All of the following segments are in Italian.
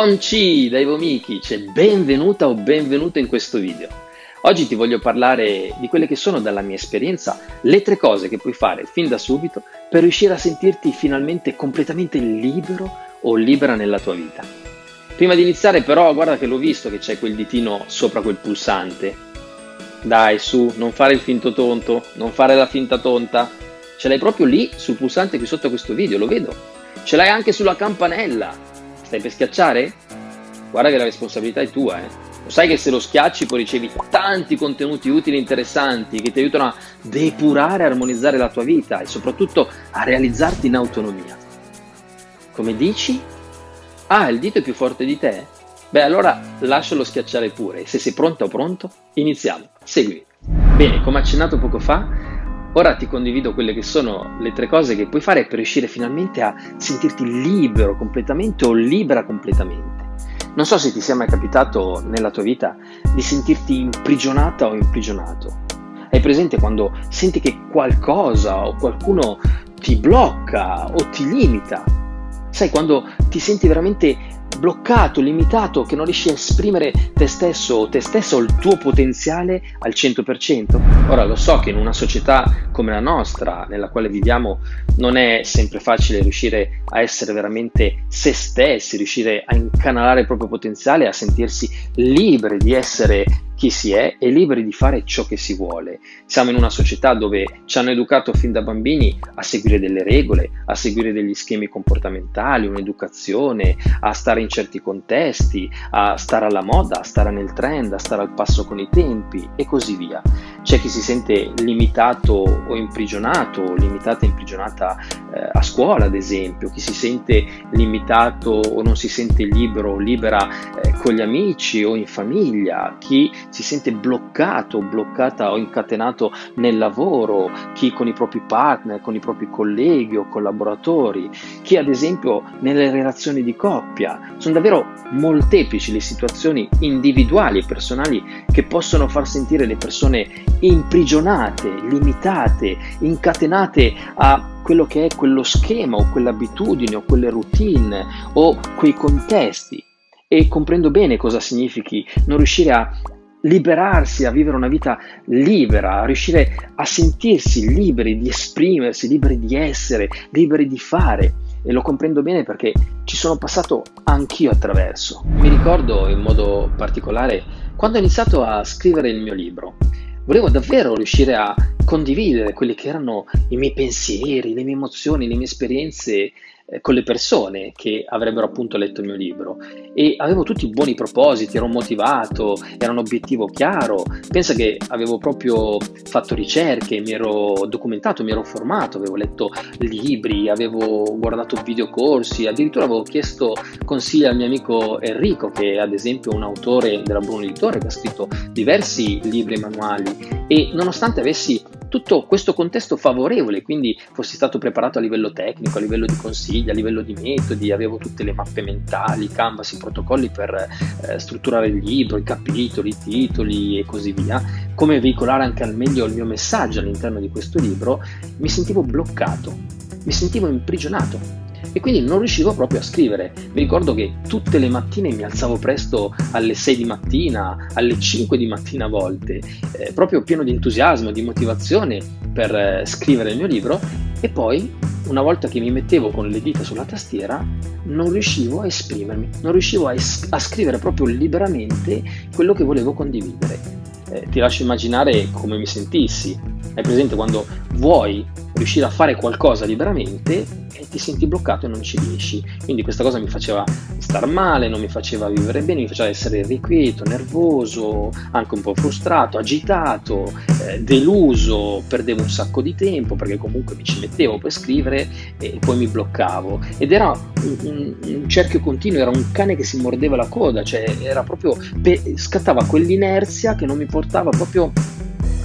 Onci dai Vomikic benvenuta o benvenuto in questo video. Oggi ti voglio parlare di quelle che sono dalla mia esperienza le tre cose che puoi fare fin da subito per riuscire a sentirti finalmente completamente libero o libera nella tua vita. Prima di iniziare però guarda che l'ho visto che c'è quel ditino sopra quel pulsante. Dai su, non fare il finto tonto, non fare la finta tonta. Ce l'hai proprio lì sul pulsante qui sotto questo video, lo vedo. Ce l'hai anche sulla campanella Stai per schiacciare? Guarda che la responsabilità è tua, eh. Lo sai che se lo schiacci poi ricevi tanti contenuti utili e interessanti che ti aiutano a depurare e armonizzare la tua vita e soprattutto a realizzarti in autonomia. Come dici? Ah, il dito è più forte di te? Beh, allora lascialo schiacciare pure. Se sei pronto o pronto, iniziamo. Segui. Bene, come accennato poco fa, Ora ti condivido quelle che sono le tre cose che puoi fare per riuscire finalmente a sentirti libero completamente o libera completamente. Non so se ti sia mai capitato nella tua vita di sentirti imprigionata o imprigionato. Hai presente quando senti che qualcosa o qualcuno ti blocca o ti limita? Sai, quando ti senti veramente bloccato, limitato, che non riesci a esprimere te stesso o te stessa o il tuo potenziale al 100%? Ora lo so che in una società come la nostra, nella quale viviamo, non è sempre facile riuscire a essere veramente se stessi, riuscire a incanalare il proprio potenziale, a sentirsi liberi di essere chi si è e liberi di fare ciò che si vuole. Siamo in una società dove ci hanno educato fin da bambini a seguire delle regole, a seguire degli schemi comportamentali, un'educazione, a stare in certi contesti, a stare alla moda, a stare nel trend, a stare al passo con i tempi e così via. C'è chi si sente limitato o imprigionato, limitata e imprigionata eh, a scuola, ad esempio, chi si sente limitato o non si sente libero o libera eh, con gli amici o in famiglia, chi si sente bloccato, bloccata o incatenato nel lavoro, chi con i propri partner, con i propri colleghi o collaboratori, chi ad esempio nelle relazioni di coppia. Sono davvero molteplici le situazioni individuali e personali che possono far sentire le persone imprigionate, limitate, incatenate a quello che è quello schema o quell'abitudine o quelle routine o quei contesti e comprendo bene cosa significhi non riuscire a liberarsi, a vivere una vita libera, a riuscire a sentirsi liberi di esprimersi, liberi di essere, liberi di fare. E lo comprendo bene perché ci sono passato anch'io attraverso. Mi ricordo in modo particolare quando ho iniziato a scrivere il mio libro. Volevo davvero riuscire a condividere quelli che erano i miei pensieri, le mie emozioni, le mie esperienze eh, con le persone che avrebbero appunto letto il mio libro. E avevo tutti buoni propositi, ero motivato, era un obiettivo chiaro, pensa che avevo proprio fatto ricerche, mi ero documentato, mi ero formato, avevo letto libri, avevo guardato videocorsi, addirittura avevo chiesto consigli al mio amico Enrico che è ad esempio un autore della Bruno Editore che ha scritto diversi libri e manuali. E nonostante avessi tutto questo contesto favorevole, quindi fossi stato preparato a livello tecnico, a livello di consigli, a livello di metodi, avevo tutte le mappe mentali, canvas, i protocolli per eh, strutturare il libro, i capitoli, i titoli e così via, come veicolare anche al meglio il mio messaggio all'interno di questo libro, mi sentivo bloccato, mi sentivo imprigionato e quindi non riuscivo proprio a scrivere. Mi ricordo che tutte le mattine mi alzavo presto alle 6 di mattina, alle 5 di mattina a volte, eh, proprio pieno di entusiasmo, di motivazione per eh, scrivere il mio libro e poi una volta che mi mettevo con le dita sulla tastiera non riuscivo a esprimermi, non riuscivo a, es- a scrivere proprio liberamente quello che volevo condividere. Eh, ti lascio immaginare come mi sentissi. Hai presente quando vuoi riuscire a fare qualcosa liberamente e ti senti bloccato e non ci riesci. Quindi questa cosa mi faceva star male, non mi faceva vivere bene, mi faceva essere irrequieto, nervoso, anche un po' frustrato, agitato, eh, deluso, perdevo un sacco di tempo perché comunque mi ci mettevo per scrivere e poi mi bloccavo. Ed era un, un, un cerchio continuo, era un cane che si mordeva la coda, cioè era proprio, pe- scattava quell'inerzia che non mi portava proprio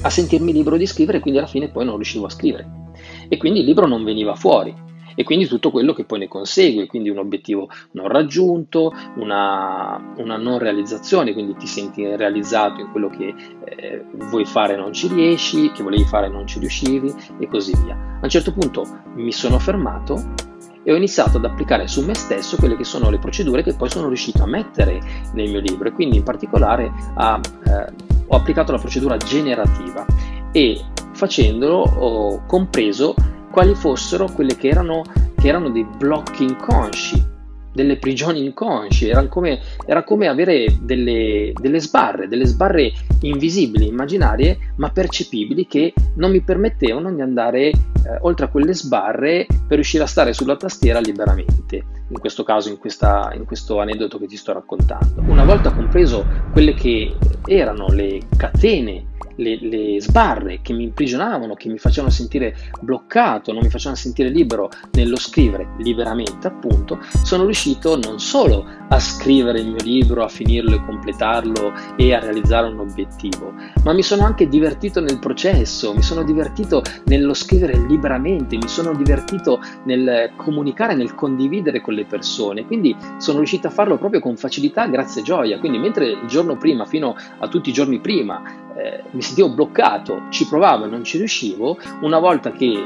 a sentirmi libero di scrivere, quindi alla fine poi non riuscivo a scrivere e quindi il libro non veniva fuori e quindi tutto quello che poi ne consegue, quindi un obiettivo non raggiunto, una, una non realizzazione, quindi ti senti realizzato in quello che eh, vuoi fare e non ci riesci, che volevi fare e non ci riuscivi e così via. A un certo punto mi sono fermato e ho iniziato ad applicare su me stesso quelle che sono le procedure che poi sono riuscito a mettere nel mio libro e quindi in particolare a, eh, ho applicato la procedura generativa e facendolo ho compreso quali fossero quelle che erano, che erano dei blocchi inconsci delle prigioni inconsci, era come, era come avere delle, delle, sbarre, delle sbarre invisibili, immaginarie, ma percepibili che non mi permettevano di andare eh, oltre a quelle sbarre per riuscire a stare sulla tastiera liberamente, in questo caso, in, questa, in questo aneddoto che ti sto raccontando. Una volta compreso quelle che erano le catene le, le, sbarre che mi imprigionavano, che mi facevano sentire bloccato, non mi facevano sentire libero nello scrivere liberamente, appunto, sono riuscito non solo a scrivere il mio libro, a finirlo e completarlo e a realizzare un obiettivo, ma mi sono anche divertito nel processo, mi sono divertito nello scrivere liberamente, mi sono divertito nel comunicare, nel condividere con le persone, quindi sono riuscito a farlo proprio con facilità grazie a gioia, quindi mentre il giorno prima, fino a tutti i giorni prima, eh, mi sentivo bloccato, ci provavo e non ci riuscivo, una volta che eh,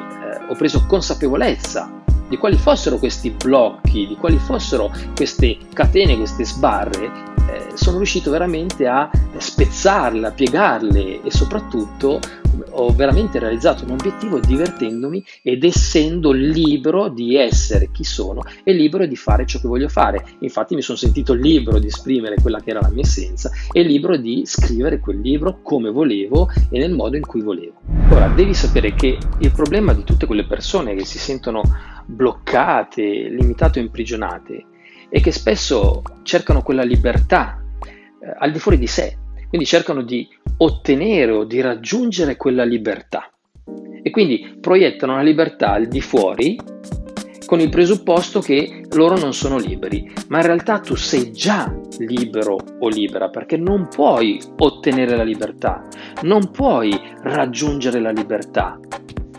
ho preso consapevolezza di quali fossero questi blocchi, di quali fossero queste catene, queste sbarre, eh, sono riuscito veramente a spezzarle, a piegarle e soprattutto ho veramente realizzato un obiettivo divertendomi ed essendo libero di essere chi sono e libero di fare ciò che voglio fare. Infatti mi sono sentito libero di esprimere quella che era la mia essenza e libero di scrivere quel libro come volevo e nel modo in cui volevo. Ora, devi sapere che il problema di tutte quelle persone che si sentono bloccate, limitate o imprigionate è che spesso cercano quella libertà eh, al di fuori di sé, quindi cercano di ottenere o di raggiungere quella libertà. E quindi proiettano la libertà al di fuori con il presupposto che loro non sono liberi, ma in realtà tu sei già libero o libera perché non puoi ottenere la libertà, non puoi raggiungere la libertà,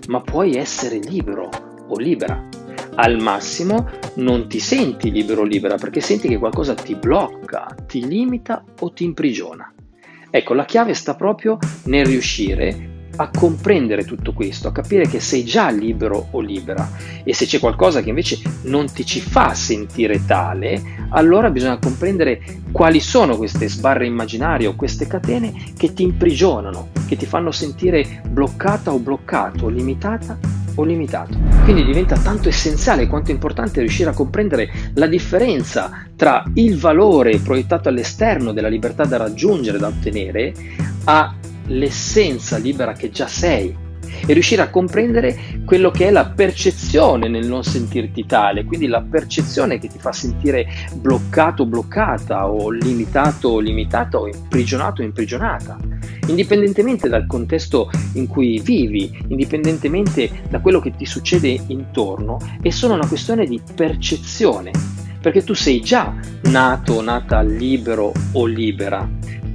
ma puoi essere libero o libera. Al massimo non ti senti libero o libera perché senti che qualcosa ti blocca, ti limita o ti imprigiona. Ecco, la chiave sta proprio nel riuscire a comprendere tutto questo, a capire che sei già libero o libera. E se c'è qualcosa che invece non ti ci fa sentire tale, allora bisogna comprendere quali sono queste sbarre immaginarie o queste catene che ti imprigionano, che ti fanno sentire bloccata o bloccato, limitata o limitato. Quindi diventa tanto essenziale quanto importante riuscire a comprendere la differenza tra il valore proiettato all'esterno della libertà da raggiungere, da ottenere, a l'essenza libera che già sei e riuscire a comprendere quello che è la percezione nel non sentirti tale, quindi la percezione che ti fa sentire bloccato, bloccata o limitato o limitata o imprigionato o imprigionata, indipendentemente dal contesto in cui vivi, indipendentemente da quello che ti succede intorno, è solo una questione di percezione, perché tu sei già nato nata libero o libera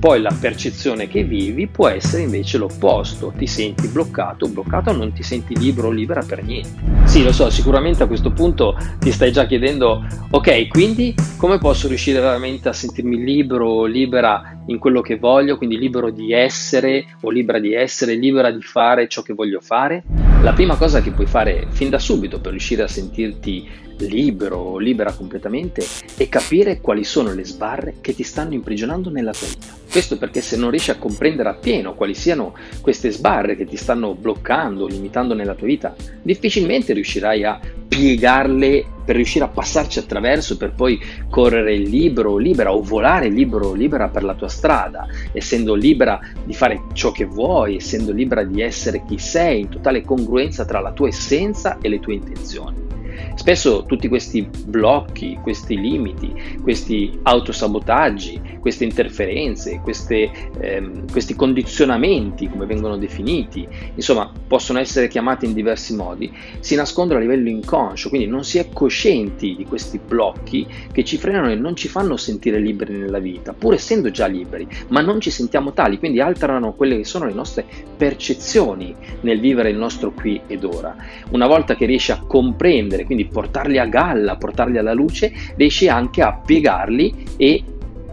poi la percezione che vivi può essere invece l'opposto, ti senti bloccato, bloccato, non ti senti libero o libera per niente. Sì, lo so, sicuramente a questo punto ti stai già chiedendo, ok, quindi come posso riuscire veramente a sentirmi libero o libera in quello che voglio, quindi libero di essere o libera di essere, libera di fare ciò che voglio fare? La prima cosa che puoi fare fin da subito per riuscire a sentirti libero o libera completamente è capire quali sono le sbarre che ti stanno imprigionando nella tua vita. Questo perché se non riesci a comprendere appieno quali siano queste sbarre che ti stanno bloccando, limitando nella tua vita, difficilmente riuscirai a piegarle per riuscire a passarci attraverso per poi correre libero o libera o volare libero o libera per la tua strada, essendo libera di fare ciò che vuoi, essendo libera di essere chi sei in totale congruenza tra la tua essenza e le tue intenzioni. Spesso tutti questi blocchi, questi limiti, questi autosabotaggi, queste interferenze, queste, ehm, questi condizionamenti, come vengono definiti, insomma, possono essere chiamati in diversi modi, si nascondono a livello inconscio, quindi non si è coscienti di questi blocchi che ci frenano e non ci fanno sentire liberi nella vita, pur essendo già liberi, ma non ci sentiamo tali, quindi alterano quelle che sono le nostre percezioni nel vivere il nostro qui ed ora. Una volta che riesci a comprendere, quindi portarli a galla, portarli alla luce, riesci anche a piegarli e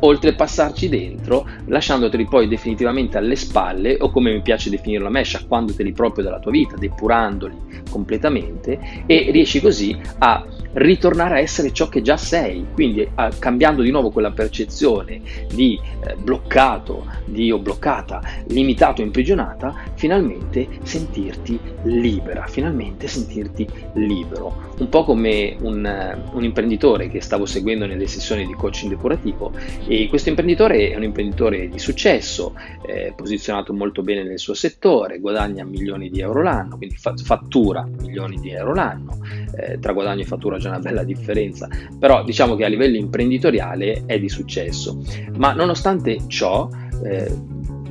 oltrepassarci dentro, lasciandoteli poi definitivamente alle spalle, o come mi piace definirlo a me, sciacquandoteli proprio dalla tua vita, depurandoli, completamente e riesci così a ritornare a essere ciò che già sei, quindi a, cambiando di nuovo quella percezione di eh, bloccato, di o bloccata, limitato, imprigionata, finalmente sentirti libera, finalmente sentirti libero. Un po' come un, uh, un imprenditore che stavo seguendo nelle sessioni di coaching depurativo e questo imprenditore è un imprenditore di successo, eh, posizionato molto bene nel suo settore, guadagna milioni di euro l'anno, quindi fa- fattura milioni di euro l'anno, eh, tra guadagno e fattura c'è una bella differenza, però diciamo che a livello imprenditoriale è di successo. Ma nonostante ciò, eh,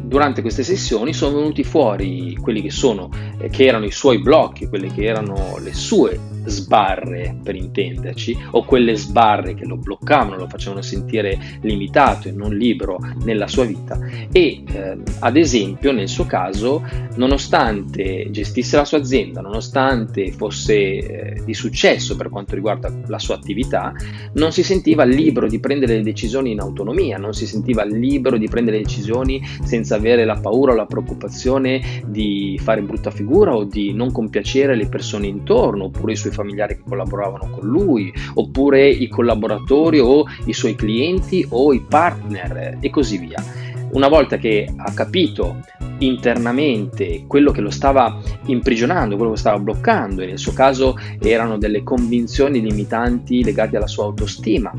durante queste sessioni sono venuti fuori quelli che sono, eh, che erano i suoi blocchi, quelle che erano le sue sbarre per intenderci, o quelle sbarre che lo bloccavano, lo facevano sentire limitato e non libero nella sua vita. E eh, ad esempio, nel suo caso, nonostante gestisse la sua azienda, nonostante fosse eh, di successo per quanto riguarda la sua attività, non si sentiva libero di prendere le decisioni in autonomia, non si sentiva libero di prendere decisioni senza avere la paura o la preoccupazione di fare brutta figura o di non compiacere le persone intorno oppure i suoi familiari che collaboravano con lui, oppure i collaboratori o i suoi clienti o i partner e così via. Una volta che ha capito internamente quello che lo stava imprigionando, quello che stava bloccando, e nel suo caso erano delle convinzioni limitanti legate alla sua autostima.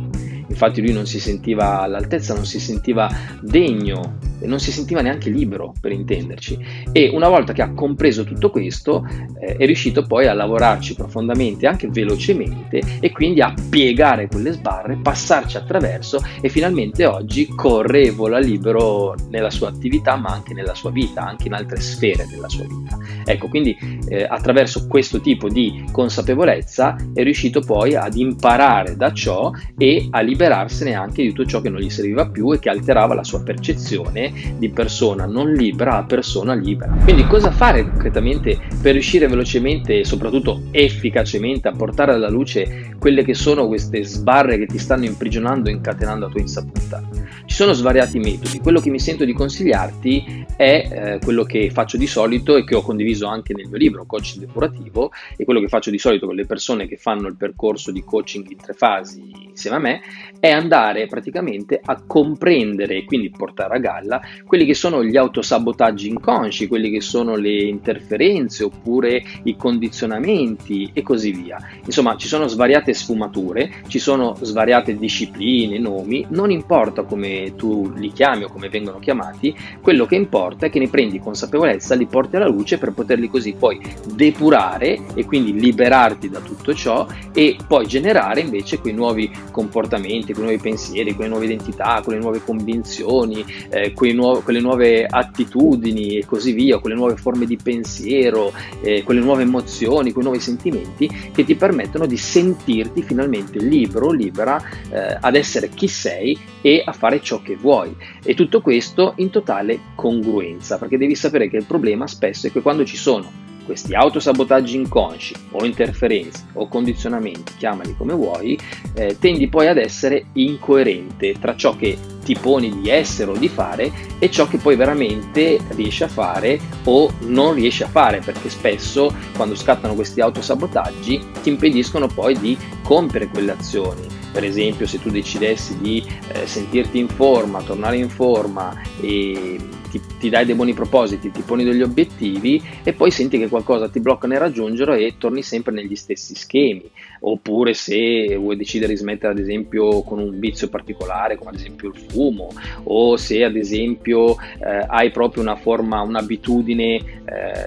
Infatti lui non si sentiva all'altezza, non si sentiva degno non si sentiva neanche libero per intenderci e una volta che ha compreso tutto questo eh, è riuscito poi a lavorarci profondamente anche velocemente e quindi a piegare quelle sbarre, passarci attraverso e finalmente oggi corre e vola libero nella sua attività ma anche nella sua vita, anche in altre sfere della sua vita. Ecco, quindi eh, attraverso questo tipo di consapevolezza è riuscito poi ad imparare da ciò e a liberarsene anche di tutto ciò che non gli serviva più e che alterava la sua percezione di persona non libera a persona libera. Quindi cosa fare concretamente per riuscire velocemente e soprattutto efficacemente a portare alla luce quelle che sono queste sbarre che ti stanno imprigionando e incatenando a tua insaputa? Ci sono svariati metodi, quello che mi sento di consigliarti è eh, quello che faccio di solito e che ho condiviso anche nel mio libro Coaching Depurativo e quello che faccio di solito con le persone che fanno il percorso di coaching in tre fasi insieme a me è andare praticamente a comprendere e quindi portare a galla quelli che sono gli autosabotaggi inconsci, quelli che sono le interferenze oppure i condizionamenti e così via. Insomma, ci sono svariate sfumature, ci sono svariate discipline, nomi, non importa come tu li chiami o come vengono chiamati, quello che importa è che ne prendi consapevolezza, li porti alla luce per poterli così poi depurare e quindi liberarti da tutto ciò e poi generare invece quei nuovi comportamenti, quei nuovi pensieri, quelle nuove identità, quelle nuove convinzioni, eh, quei nuovo, quelle nuove attitudini e così via, quelle nuove forme di pensiero, eh, quelle nuove emozioni, quei nuovi sentimenti che ti permettono di sentirti finalmente libero, libera eh, ad essere chi sei e a fare ciò che vuoi. E tutto questo in totale congruenza, perché devi sapere che il problema spesso è che quando ci sono questi autosabotaggi inconsci o interferenze o condizionamenti, chiamali come vuoi, eh, tendi poi ad essere incoerente tra ciò che ti poni di essere o di fare e ciò che poi veramente riesci a fare o non riesci a fare, perché spesso quando scattano questi autosabotaggi ti impediscono poi di compiere quelle azioni. Per esempio, se tu decidessi di eh, sentirti in forma, tornare in forma e ti, ti, dai dei buoni propositi, ti poni degli obiettivi e poi senti che qualcosa ti blocca nel raggiungerlo e torni sempre negli stessi schemi. Oppure se vuoi decidere di smettere ad esempio con un vizio particolare, come ad esempio il fumo, o se ad esempio eh, hai proprio una forma, un'abitudine eh,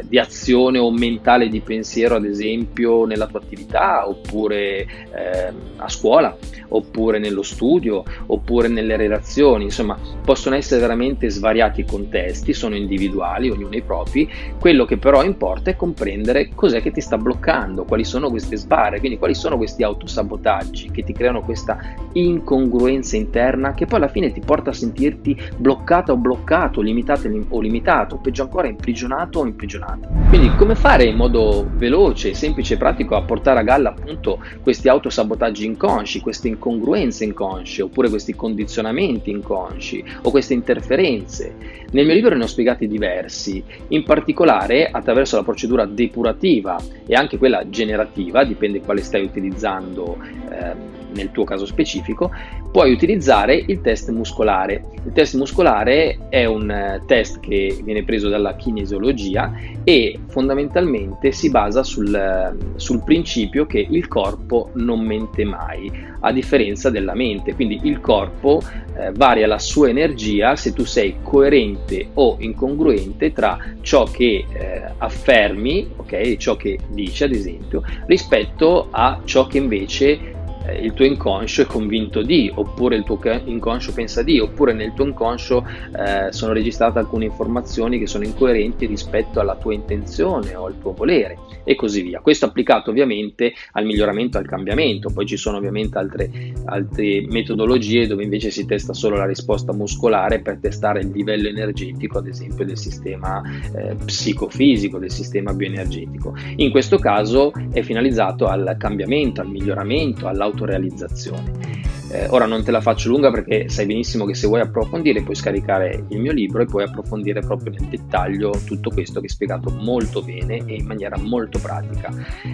di azione o mentale di pensiero, ad esempio nella tua attività, oppure eh, a scuola, oppure nello studio, oppure nelle relazioni, insomma, possono essere veramente svariati i contesti sono individuali, ognuno i propri, quello che però importa è comprendere cos'è che ti sta bloccando, quali sono queste sbarre, quindi quali sono questi autosabotaggi che ti creano questa incongruenza interna che poi alla fine ti porta a sentirti bloccata o bloccato, limitato o limitato, peggio ancora imprigionato o imprigionato. Quindi come fare in modo veloce, semplice e pratico a portare a galla appunto questi autosabotaggi inconsci, queste incongruenze inconsce, oppure questi condizionamenti inconsci o queste interferenze? Nel mio libro ne ho spiegati diversi, in particolare attraverso la procedura depurativa e anche quella generativa, dipende quale stai utilizzando eh, nel tuo caso specifico, puoi utilizzare il test muscolare. Il test muscolare è un eh, test che viene preso dalla kinesiologia e fondamentalmente si basa sul, eh, sul principio che il corpo non mente mai, a differenza della mente. Quindi il corpo eh, varia la sua energia se tu sei coerente o incongruente tra ciò che eh, affermi, ok, ciò che dici ad esempio, rispetto a ciò che invece il tuo inconscio è convinto di, oppure il tuo inconscio pensa di, oppure nel tuo inconscio eh, sono registrate alcune informazioni che sono incoerenti rispetto alla tua intenzione o al tuo volere e così via. Questo applicato ovviamente al miglioramento, al cambiamento, poi ci sono ovviamente altre, altre metodologie dove invece si testa solo la risposta muscolare per testare il livello energetico, ad esempio del sistema eh, psicofisico, del sistema bioenergetico. In questo caso è finalizzato al cambiamento, al miglioramento, all'autonomia autorealizzazione. Eh, ora non te la faccio lunga perché sai benissimo che se vuoi approfondire puoi scaricare il mio libro e puoi approfondire proprio nel dettaglio tutto questo che è spiegato molto bene e in maniera molto pratica.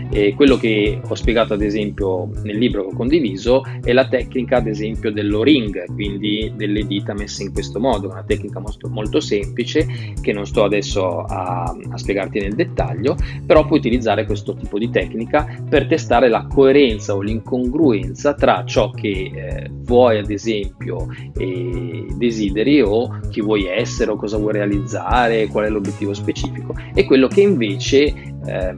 E quello che ho spiegato ad esempio nel libro che ho condiviso è la tecnica ad esempio dell'o-ring, quindi delle dita messe in questo modo, una tecnica molto, molto semplice che non sto adesso a, a spiegarti nel dettaglio, però puoi utilizzare questo tipo di tecnica per testare la coerenza o l'incongruenza tra ciò che eh, vuoi ad esempio e desideri o chi vuoi essere o cosa vuoi realizzare, qual è l'obiettivo specifico. E quello che invece eh,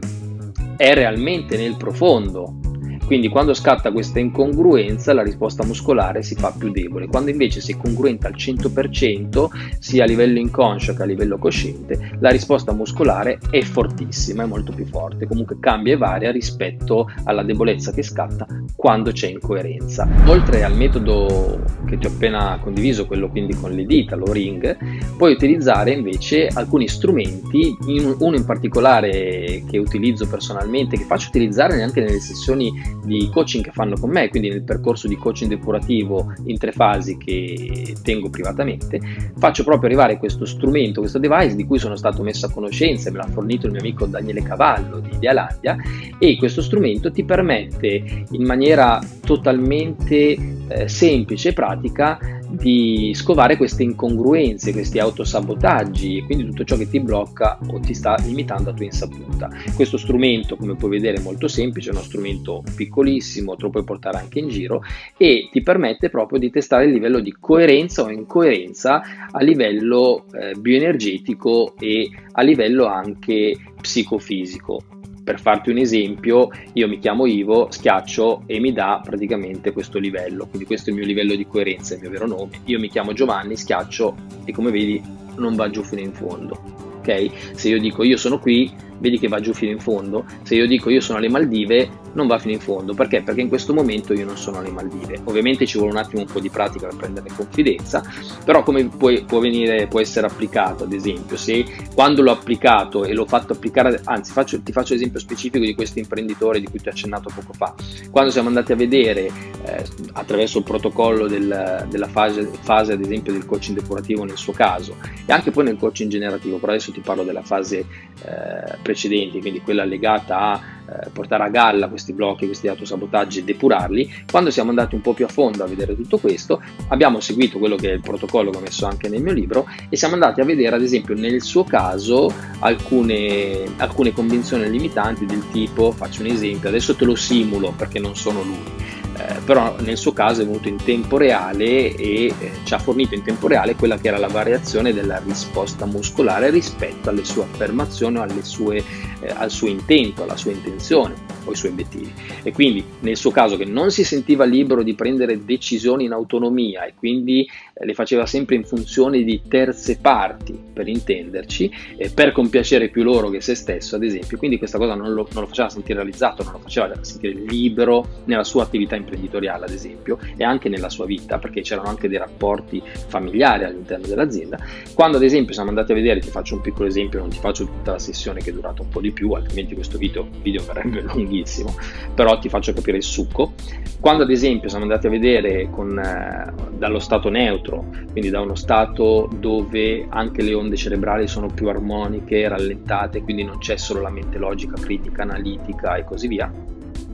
è realmente nel profondo quindi quando scatta questa incongruenza la risposta muscolare si fa più debole, quando invece sei congruente al 100% sia a livello inconscio che a livello cosciente, la risposta muscolare è fortissima, è molto più forte, comunque cambia e varia rispetto alla debolezza che scatta quando c'è incoerenza. Oltre al metodo che ti ho appena condiviso, quello quindi con le dita, lo ring, puoi utilizzare invece alcuni strumenti, uno in particolare che utilizzo personalmente, che faccio utilizzare neanche nelle sessioni di coaching che fanno con me, quindi nel percorso di coaching depurativo in tre fasi che tengo privatamente, faccio proprio arrivare questo strumento, questo device di cui sono stato messo a conoscenza, me l'ha fornito il mio amico Daniele Cavallo di Dialandia e questo strumento ti permette in maniera totalmente eh, semplice e pratica di scovare queste incongruenze, questi autosabotaggi e quindi tutto ciò che ti blocca o ti sta limitando a tua insaputa. Questo strumento, come puoi vedere, è molto semplice, è uno strumento piccolissimo, te lo puoi portare anche in giro e ti permette proprio di testare il livello di coerenza o incoerenza a livello eh, bioenergetico e a livello anche psicofisico per farti un esempio, io mi chiamo Ivo, schiaccio e mi dà praticamente questo livello, quindi questo è il mio livello di coerenza, il mio vero nome. Io mi chiamo Giovanni, schiaccio e come vedi non va giù fino in fondo. Ok? Se io dico io sono qui, vedi che va giù fino in fondo. Se io dico io sono alle Maldive, non va fino in fondo. Perché? Perché in questo momento io non sono alle Maldive. Ovviamente ci vuole un attimo un po' di pratica per prendere confidenza, però come può, può, venire, può essere applicato, ad esempio, se quando l'ho applicato e l'ho fatto applicare, anzi faccio, ti faccio l'esempio specifico di questo imprenditore di cui ti ho accennato poco fa. Quando siamo andati a vedere eh, attraverso il protocollo del, della fase, fase, ad esempio, del coaching depurativo nel suo caso e anche poi nel coaching generativo, però adesso ti parlo della fase eh, precedenti, quindi quella legata a eh, portare a galla questi blocchi, questi autosabotaggi e depurarli, quando siamo andati un po' più a fondo a vedere tutto questo, abbiamo seguito quello che è il protocollo che ho messo anche nel mio libro e siamo andati a vedere ad esempio nel suo caso alcune, alcune convinzioni limitanti del tipo, faccio un esempio, adesso te lo simulo perché non sono lui eh, però nel suo caso è venuto in tempo reale e eh, ci ha fornito in tempo reale quella che era la variazione della risposta muscolare rispetto alle sue affermazioni o sue, eh, al suo intento, alla sua intenzione disposizione o i suoi obiettivi. E quindi nel suo caso che non si sentiva libero di prendere decisioni in autonomia e quindi eh, le faceva sempre in funzione di terze parti, per intenderci, eh, per compiacere più loro che se stesso, ad esempio. Quindi questa cosa non lo, non lo faceva sentire realizzato, non lo faceva sentire libero nella sua attività imprenditoriale, ad esempio, e anche nella sua vita, perché c'erano anche dei rapporti familiari all'interno dell'azienda. Quando, ad esempio, siamo andati a vedere, ti faccio un piccolo esempio, non ti faccio tutta la sessione che è durata un po' di più, altrimenti questo video, video verrebbe lungo lunghissimo, però ti faccio capire il succo. Quando ad esempio siamo andati a vedere con, eh, dallo stato neutro, quindi da uno stato dove anche le onde cerebrali sono più armoniche, rallentate, quindi non c'è solo la mente logica, critica, analitica e così via,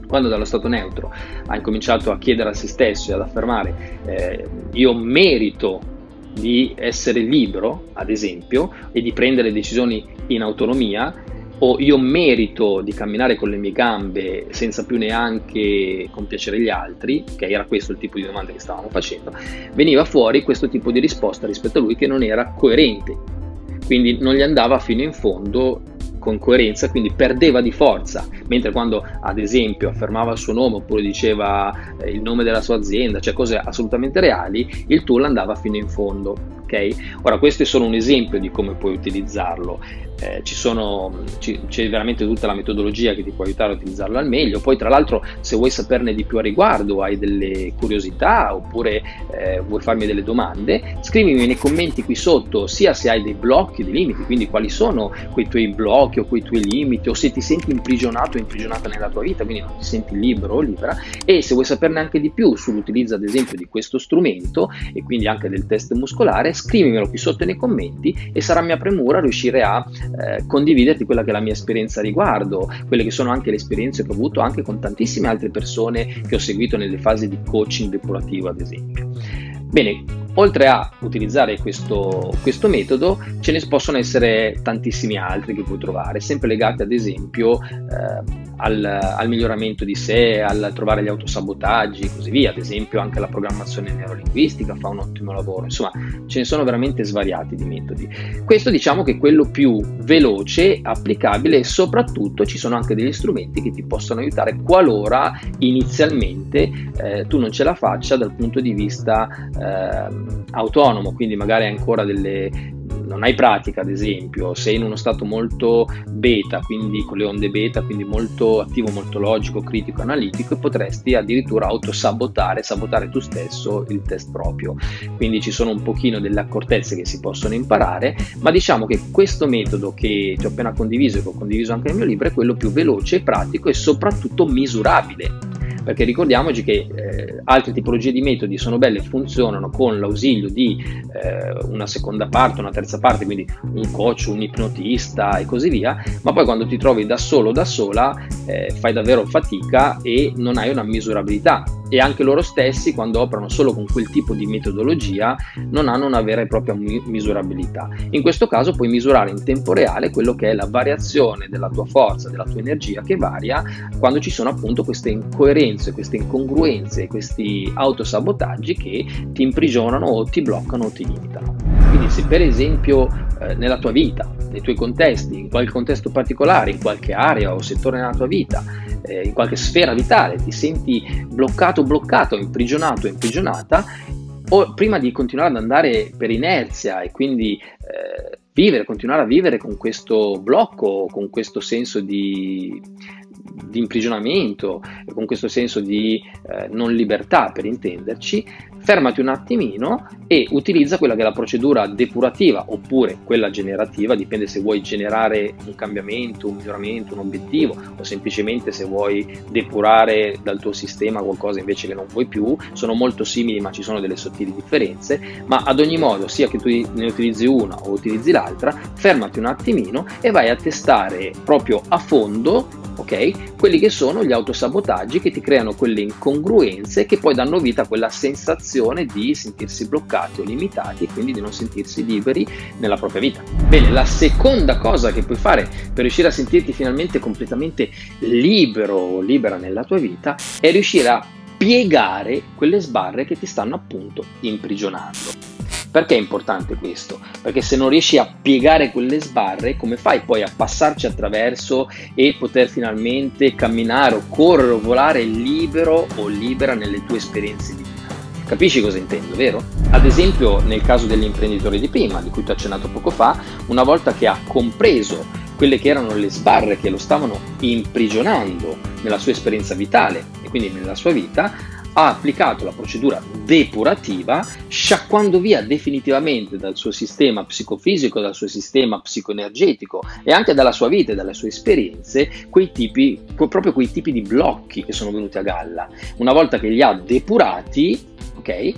quando dallo stato neutro ha incominciato a chiedere a se stesso e ad affermare eh, io merito di essere libero, ad esempio, e di prendere decisioni in autonomia, o io merito di camminare con le mie gambe senza più neanche compiacere gli altri, che era questo il tipo di domanda che stavamo facendo, veniva fuori questo tipo di risposta rispetto a lui che non era coerente, quindi non gli andava fino in fondo con coerenza, quindi perdeva di forza, mentre quando ad esempio affermava il suo nome oppure diceva eh, il nome della sua azienda, cioè cose assolutamente reali, il tool andava fino in fondo. Okay? Ora questo è solo un esempio di come puoi utilizzarlo eh, sono, ci, c'è veramente tutta la metodologia che ti può aiutare a utilizzarlo al meglio. Poi, tra l'altro, se vuoi saperne di più a riguardo, hai delle curiosità oppure eh, vuoi farmi delle domande, scrivimi nei commenti qui sotto, sia se hai dei blocchi, dei limiti, quindi quali sono quei tuoi blocchi o quei tuoi limiti, o se ti senti imprigionato o imprigionata nella tua vita, quindi non ti senti libero o libera. E se vuoi saperne anche di più sull'utilizzo, ad esempio, di questo strumento e quindi anche del test muscolare, scrivimelo qui sotto nei commenti e sarà mia premura riuscire a eh, condividerti quella che è la mia esperienza a riguardo, quelle che sono anche le esperienze che ho avuto anche con tantissime altre persone che ho seguito nelle fasi di coaching depurativo, ad esempio. Bene, oltre a utilizzare questo, questo, metodo, ce ne possono essere tantissimi altri che puoi trovare, sempre legati ad esempio eh, al, al, miglioramento di sé, al trovare gli autosabotaggi e così via. Ad esempio anche la programmazione neurolinguistica fa un ottimo lavoro. Insomma, ce ne sono veramente svariati di metodi. Questo diciamo che è quello più veloce, applicabile e soprattutto ci sono anche degli strumenti che ti possono aiutare qualora inizialmente eh, tu non ce la faccia dal punto di vista eh, autonomo, quindi magari ancora delle non hai pratica, ad esempio, sei in uno stato molto beta, quindi con le onde beta, quindi molto attivo, molto logico, critico, analitico, e potresti addirittura autosabotare, sabotare tu stesso il test proprio. Quindi ci sono un pochino delle accortezze che si possono imparare, ma diciamo che questo metodo che ti ho appena condiviso e che ho condiviso anche nel mio libro è quello più veloce, pratico e soprattutto misurabile perché ricordiamoci che eh, altre tipologie di metodi sono belle funzionano con l'ausilio di eh, una seconda parte, una terza parte, quindi un coach, un ipnotista e così via, ma poi quando ti trovi da solo o da sola eh, fai davvero fatica e non hai una misurabilità e anche loro stessi quando operano solo con quel tipo di metodologia non hanno una vera e propria misurabilità. In questo caso puoi misurare in tempo reale quello che è la variazione della tua forza, della tua energia che varia quando ci sono appunto queste incoerenze, queste incongruenze, questi autosabotaggi che ti imprigionano o ti bloccano o ti limitano. Quindi se per esempio eh, nella tua vita, nei tuoi contesti, in qualche contesto particolare, in qualche area o settore nella tua vita, eh, in qualche sfera vitale, ti senti bloccato, bloccato, imprigionato, imprigionata, o prima di continuare ad andare per inerzia e quindi eh, vivere, continuare a vivere con questo blocco, con questo senso di, di imprigionamento, con questo senso di eh, non libertà per intenderci, fermati un attimino e utilizza quella che è la procedura depurativa oppure quella generativa, dipende se vuoi generare un cambiamento, un miglioramento, un obiettivo o semplicemente se vuoi depurare dal tuo sistema qualcosa invece che non vuoi più, sono molto simili ma ci sono delle sottili differenze, ma ad ogni modo sia che tu ne utilizzi una o utilizzi l'altra, fermati un attimino e vai a testare proprio a fondo ok? Quelli che sono gli autosabotaggi che ti creano quelle incongruenze che poi danno vita a quella sensazione di sentirsi bloccati o limitati e quindi di non sentirsi liberi nella propria vita. Bene, la seconda cosa che puoi fare per riuscire a sentirti finalmente completamente libero o libera nella tua vita è riuscire a piegare quelle sbarre che ti stanno appunto imprigionando. Perché è importante questo? Perché se non riesci a piegare quelle sbarre, come fai poi a passarci attraverso e poter finalmente camminare o correre o volare libero o libera nelle tue esperienze di vita? Capisci cosa intendo, vero? Ad esempio, nel caso dell'imprenditore di prima, di cui ti ho accennato poco fa, una volta che ha compreso quelle che erano le sbarre che lo stavano imprigionando nella sua esperienza vitale e quindi nella sua vita, ha applicato la procedura depurativa sciacquando via definitivamente dal suo sistema psicofisico, dal suo sistema psicoenergetico e anche dalla sua vita e dalle sue esperienze quei tipi, proprio quei tipi di blocchi che sono venuti a galla. Una volta che li ha depurati, ok? Eh,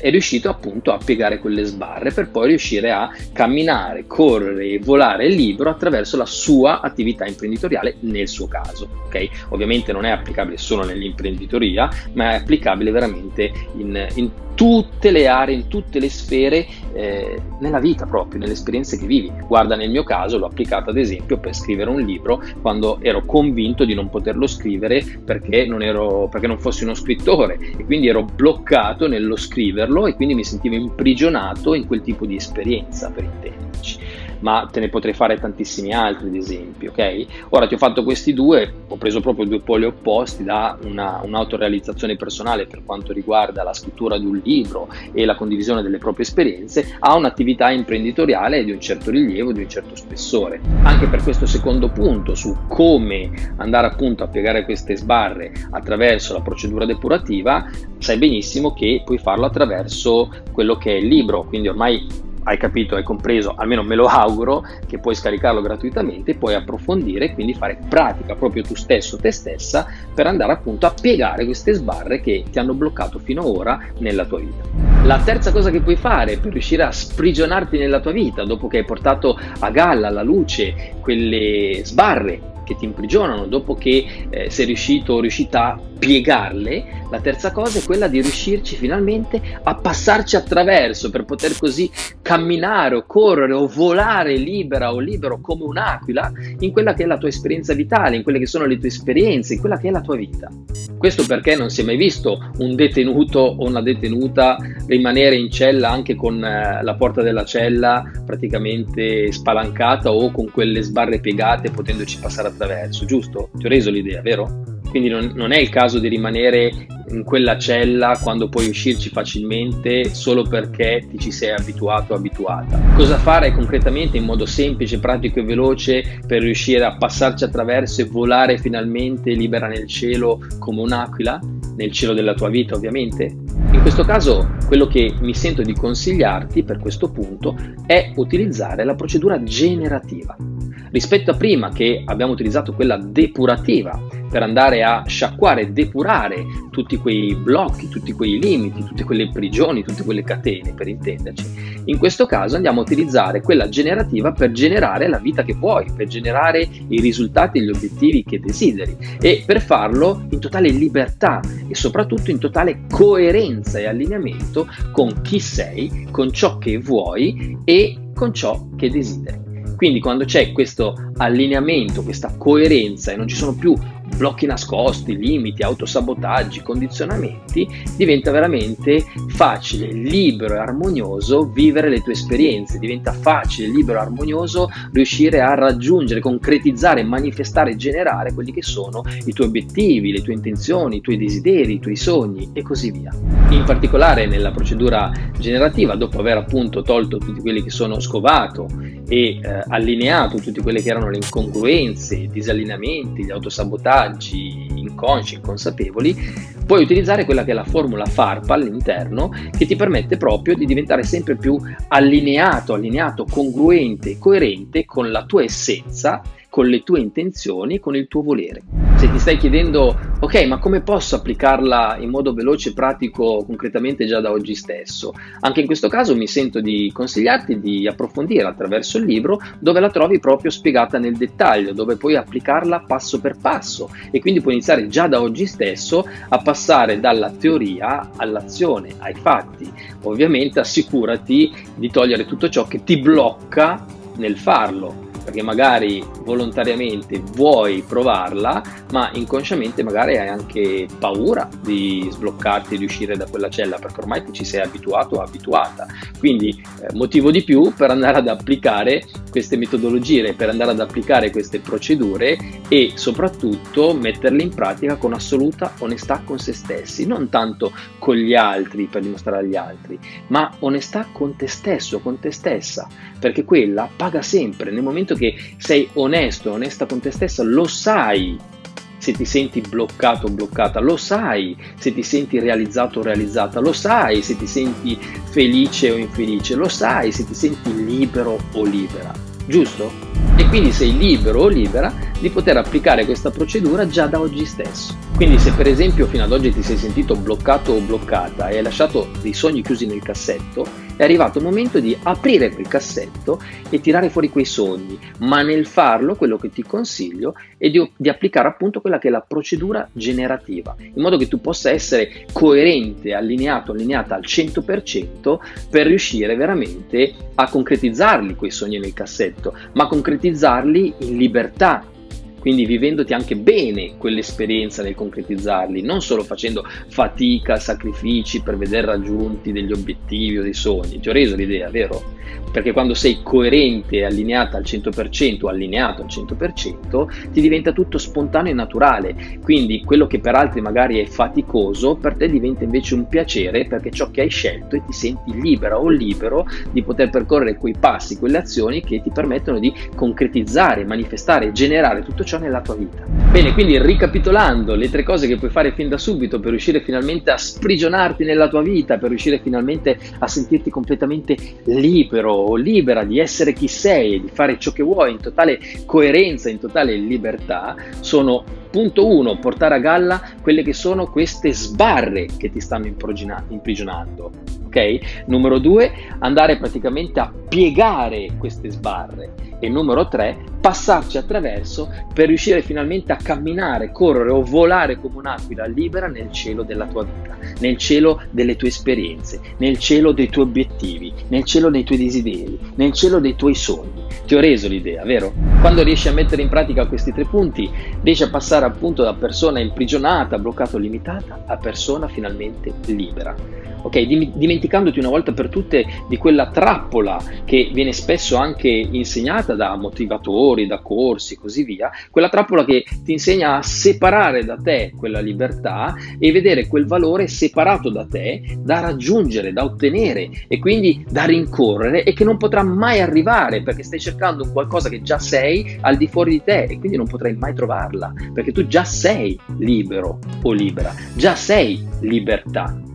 è riuscito appunto a piegare quelle sbarre per poi riuscire a camminare, correre e volare libero attraverso la sua attività imprenditoriale nel suo caso, ok? Ovviamente non è applicabile solo nell'imprenditoria, ma è applicabile veramente in, in tutte le aree, in tutte le sfere, eh, nella vita proprio, nelle esperienze che vivi. Guarda, nel mio caso l'ho applicato ad esempio per scrivere un libro quando ero convinto di non poterlo scrivere perché non, ero, perché non fossi uno scrittore e quindi ero bloccato nello scriverlo e quindi mi sentivo imprigionato in quel tipo di esperienza, per intenderci ma te ne potrei fare tantissimi altri ad esempio, ok? Ora ti ho fatto questi due, ho preso proprio due poli opposti da una, un'autorealizzazione personale per quanto riguarda la scrittura di un libro e la condivisione delle proprie esperienze a un'attività imprenditoriale di un certo rilievo, di un certo spessore. Anche per questo secondo punto su come andare appunto a piegare queste sbarre attraverso la procedura depurativa, sai benissimo che puoi farlo attraverso quello che è il libro, quindi ormai hai capito, hai compreso, almeno me lo auguro, che puoi scaricarlo gratuitamente, puoi approfondire e quindi fare pratica proprio tu stesso, te stessa, per andare appunto a piegare queste sbarre che ti hanno bloccato fino ad ora nella tua vita. La terza cosa che puoi fare per riuscire a sprigionarti nella tua vita, dopo che hai portato a galla, alla luce, quelle sbarre che ti imprigionano, dopo che eh, sei riuscito o riuscita a piegarle, la terza cosa è quella di riuscirci finalmente a passarci attraverso per poter così camminare o correre o volare libera o libero come un'aquila in quella che è la tua esperienza vitale, in quelle che sono le tue esperienze, in quella che è la tua vita. Questo perché non si è mai visto un detenuto o una detenuta rimanere in cella anche con eh, la porta della cella praticamente spalancata o con quelle sbarre piegate potendoci passare attraverso attraverso, giusto? Ti ho reso l'idea, vero? Quindi non, non, è il caso di rimanere in quella cella quando puoi uscirci facilmente solo perché ti ci sei abituato o abituata. Cosa fare concretamente in modo semplice, pratico e veloce per riuscire a passarci attraverso e volare finalmente libera nel cielo come un'aquila? Nel cielo della tua vita ovviamente? In questo caso quello che mi sento di consigliarti per questo punto è utilizzare la procedura generativa rispetto a prima che abbiamo utilizzato quella depurativa per andare a sciacquare depurare tutti quei blocchi, tutti quei limiti, tutte quelle prigioni, tutte quelle catene, per intenderci. In questo caso andiamo a utilizzare quella generativa per generare la vita che vuoi, per generare i risultati e gli obiettivi che desideri e per farlo in totale libertà e soprattutto in totale coerenza e allineamento con chi sei, con ciò che vuoi e con ciò che desideri. Quindi quando c'è questo allineamento, questa coerenza e non ci sono più blocchi nascosti, limiti, autosabotaggi, condizionamenti, diventa veramente facile, libero e armonioso vivere le tue esperienze, diventa facile, libero e armonioso riuscire a raggiungere, concretizzare, manifestare, generare quelli che sono i tuoi obiettivi, le tue intenzioni, i tuoi desideri, i tuoi sogni e così via. In particolare nella procedura generativa, dopo aver appunto tolto tutti quelli che sono scovato e eh, allineato tutte quelle che erano le incongruenze, i disallineamenti, gli autosabotaggi, messaggi inconsci, inconsapevoli, puoi utilizzare quella che è la formula FARP all'interno che ti permette proprio di diventare sempre più allineato, allineato, congruente, coerente con la tua essenza con le tue intenzioni e con il tuo volere. Se ti stai chiedendo, ok, ma come posso applicarla in modo veloce, pratico, concretamente già da oggi stesso? Anche in questo caso mi sento di consigliarti di approfondire attraverso il libro dove la trovi proprio spiegata nel dettaglio, dove puoi applicarla passo per passo e quindi puoi iniziare già da oggi stesso a passare dalla teoria all'azione, ai fatti. Ovviamente assicurati di togliere tutto ciò che ti blocca nel farlo perché magari volontariamente vuoi provarla, ma inconsciamente magari hai anche paura di sbloccarti di uscire da quella cella, perché ormai ti ci sei abituato o abituata. Quindi eh, motivo di più per andare ad applicare queste metodologie, per andare ad applicare queste procedure e soprattutto metterle in pratica con assoluta onestà con se stessi, non tanto con gli altri per dimostrare agli altri, ma onestà con te stesso, con te stessa, perché quella paga sempre nel momento che sei onesto, onesta con te stessa, lo sai se ti senti bloccato o bloccata, lo sai se ti senti realizzato o realizzata, lo sai se ti senti felice o infelice, lo sai se ti senti libero o libera, giusto? E quindi sei libero o libera di poter applicare questa procedura già da oggi stesso. Quindi se per esempio fino ad oggi ti sei sentito bloccato o bloccata e hai lasciato dei sogni chiusi nel cassetto, è arrivato il momento di aprire quel cassetto e tirare fuori quei sogni, ma nel farlo quello che ti consiglio è di, di applicare appunto quella che è la procedura generativa, in modo che tu possa essere coerente, allineato, allineata al 100% per riuscire veramente a concretizzarli quei sogni nel cassetto, ma concretizzarli in libertà, quindi vivendoti anche bene quell'esperienza nel concretizzarli, non solo facendo fatica, sacrifici per vedere raggiunti degli obiettivi o dei sogni. Ti ho reso l'idea, vero? Perché quando sei coerente e allineata al 100%, allineato al 100%, ti diventa tutto spontaneo e naturale. Quindi quello che per altri magari è faticoso, per te diventa invece un piacere perché ciò che hai scelto e ti senti libera o libero di poter percorrere quei passi, quelle azioni che ti permettono di concretizzare, manifestare, generare tutto ciò ciò nella tua vita. Bene, quindi ricapitolando le tre cose che puoi fare fin da subito per riuscire finalmente a sprigionarti nella tua vita, per riuscire finalmente a sentirti completamente libero o libera di essere chi sei e di fare ciò che vuoi in totale coerenza, in totale libertà, sono punto 1, portare a galla quelle che sono queste sbarre che ti stanno imprigionando. Ok? Numero 2, andare praticamente a piegare queste sbarre. E numero 3, passarci attraverso per riuscire finalmente a camminare, correre o volare come un'aquila libera nel cielo della tua vita, nel cielo delle tue esperienze, nel cielo dei tuoi obiettivi, nel cielo dei tuoi desideri, nel cielo dei tuoi sogni. Ti ho reso l'idea, vero? Quando riesci a mettere in pratica questi tre punti, riesci a passare appunto da persona imprigionata, bloccata o limitata a persona finalmente libera ok? Dimenticandoti una volta per tutte di quella trappola che viene spesso anche insegnata da motivatori, da corsi così via, quella trappola che ti insegna a separare da te quella libertà e vedere quel valore separato da te, da raggiungere, da ottenere e quindi da rincorrere e che non potrà mai arrivare perché stai cercando qualcosa che già sei al di fuori di te e quindi non potrai mai trovarla perché tu già sei libero o libera, già sei libertà.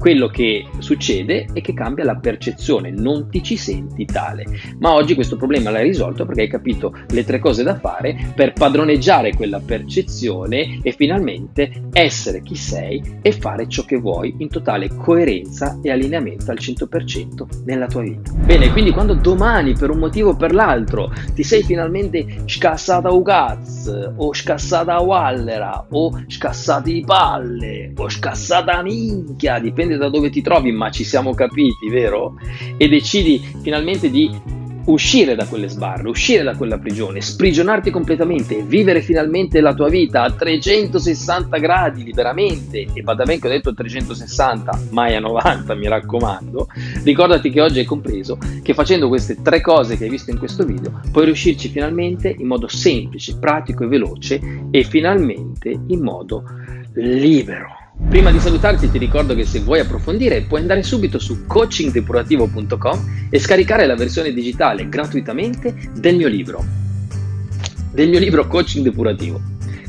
Quello che succede è che cambia la percezione, non ti ci senti tale. Ma oggi questo problema l'hai risolto perché hai capito le tre cose da fare per padroneggiare quella percezione e finalmente essere chi sei e fare ciò che vuoi in totale coerenza e allineamento al 100% nella tua vita. Bene, quindi quando domani per un motivo o per l'altro ti sei finalmente scassata u cazzo o scassata a wallera o scassati di palle o scassata a minchia, dipende dipende da dove ti trovi, ma ci siamo capiti, vero? E decidi finalmente di uscire da quelle sbarre, uscire da quella prigione, sprigionarti completamente vivere finalmente la tua vita a 360 gradi liberamente, e vada bene che ho detto 360, mai a 90 mi raccomando, ricordati che oggi hai compreso che facendo queste tre cose che hai visto in questo video puoi riuscirci finalmente in modo semplice, pratico e veloce e finalmente in modo libero. Prima di salutarti ti ricordo che se vuoi approfondire puoi andare subito su coachingdepurativo.com e scaricare la versione digitale gratuitamente del mio libro. Del mio libro Coaching Depurativo.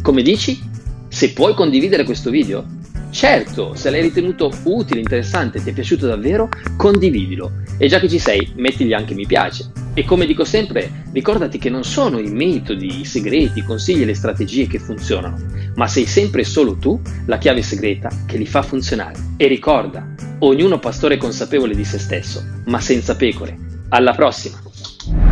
Come dici? Se puoi condividere questo video, Certo, se l'hai ritenuto utile, interessante, e ti è piaciuto davvero, condividilo. E già che ci sei, mettigli anche mi piace. E come dico sempre, ricordati che non sono i metodi, i segreti, i consigli e le strategie che funzionano, ma sei sempre solo tu la chiave segreta che li fa funzionare. E ricorda, ognuno pastore consapevole di se stesso, ma senza pecore. Alla prossima!